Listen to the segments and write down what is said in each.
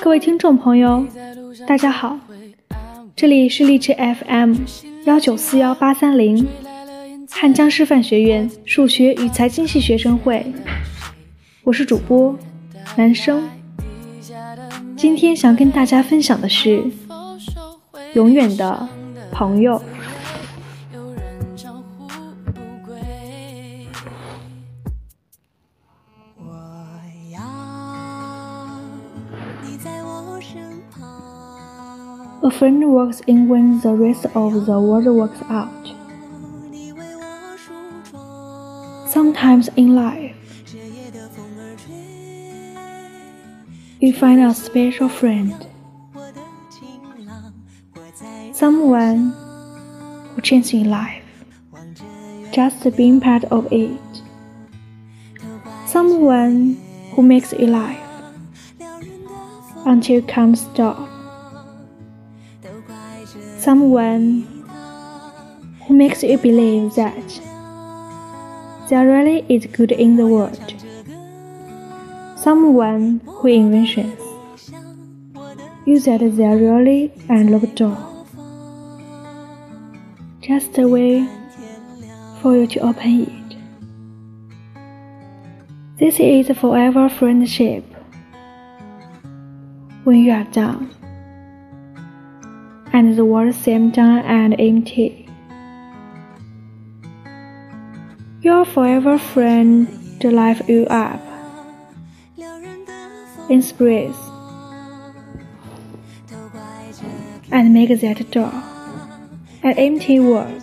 各位听众朋友，大家好，这里是荔枝 FM 幺九四幺八三零，汉江师范学院数学与财经系学生会，我是主播男生。今天想跟大家分享的是永远的朋友。A friend works in when the rest of the world works out. Sometimes in life, you find a special friend, someone who changes your life, just being part of it, someone who makes you laugh until you can't stop someone who makes you believe that there really is good in the world. Someone who envisions you that there really and look door. Just a way for you to open it. This is forever friendship. When you are down and the world seemed dark and empty. Your forever friend to lift you up, inspires, and make that door, an empty world,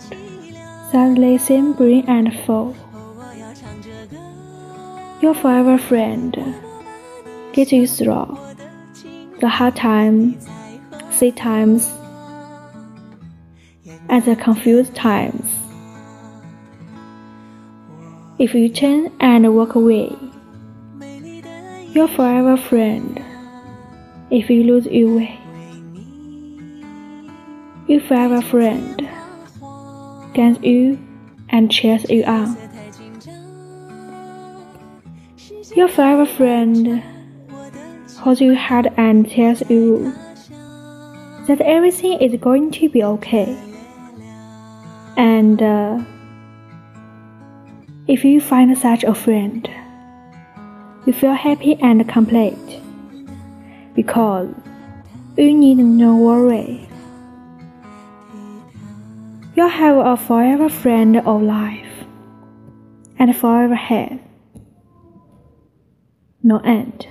suddenly seem green and full. Your forever friend. Gets you through the hard times, sad times, at the confused times. If you turn and walk away, your forever friend. If you lose your way, your forever friend guides you and cheers you on. Your forever friend holds you hard and tells you that everything is going to be okay. And uh, if you find such a friend, you feel happy and complete because you need no worry. You have a forever friend of life and forever have no end.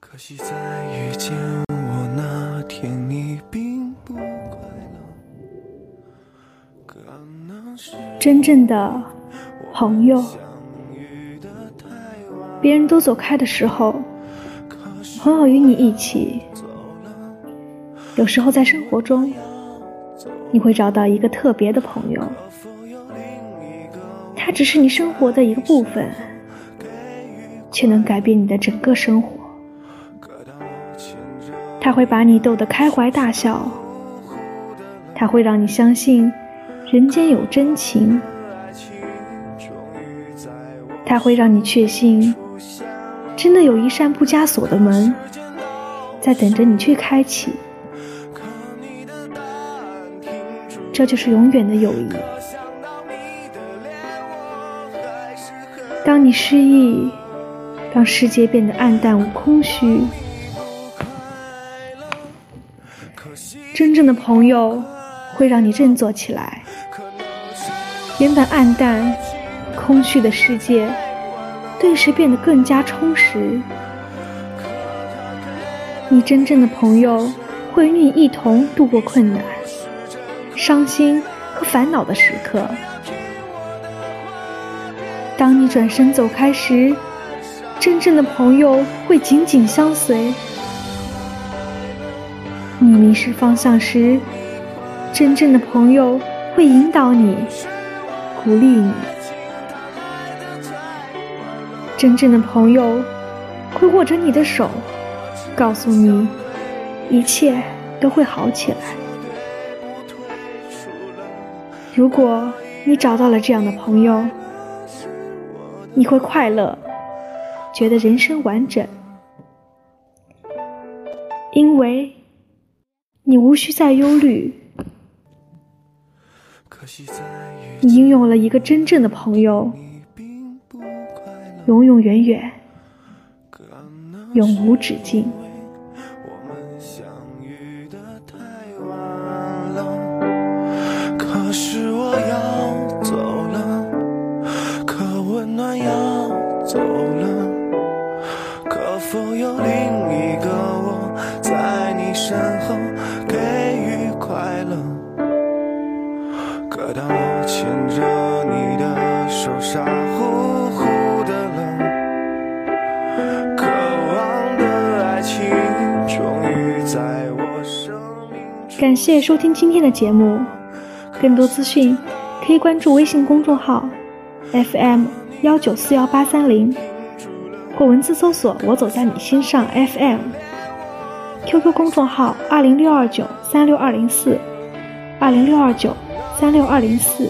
可惜在遇见 真正的朋友，别人都走开的时候，朋友与你一起。有时候在生活中，你会找到一个特别的朋友，他只是你生活的一个部分，却能改变你的整个生活。他会把你逗得开怀大笑，他会让你相信。人间有真情，它会让你确信，真的有一扇不加锁的门，在等着你去开启。这就是永远的友谊。当你失意，当世界变得暗淡无空虚，真正的朋友会让你振作起来。原本暗淡、空虚的世界，顿时变得更加充实。你真正的朋友会与你一同度过困难、伤心和烦恼的时刻。当你转身走开时，真正的朋友会紧紧相随。你迷失方向时，真正的朋友会引导你。鼓励你，真正的朋友会握着你的手，告诉你一切都会好起来。如果你找到了这样的朋友，你会快乐，觉得人生完整，因为你无需再忧虑，你拥有了一个真正的朋友，永永远远，永无止境。可当我牵着你的手，傻乎乎的冷，渴望的爱情终于在我生命。感谢收听今天的节目，更多资讯可以关注微信公众号 FM。幺九四幺八三零，或文字搜索“我走在你心上 FM”，QQ 公众号二零六二九三六二零四，二零六二九三六二零四。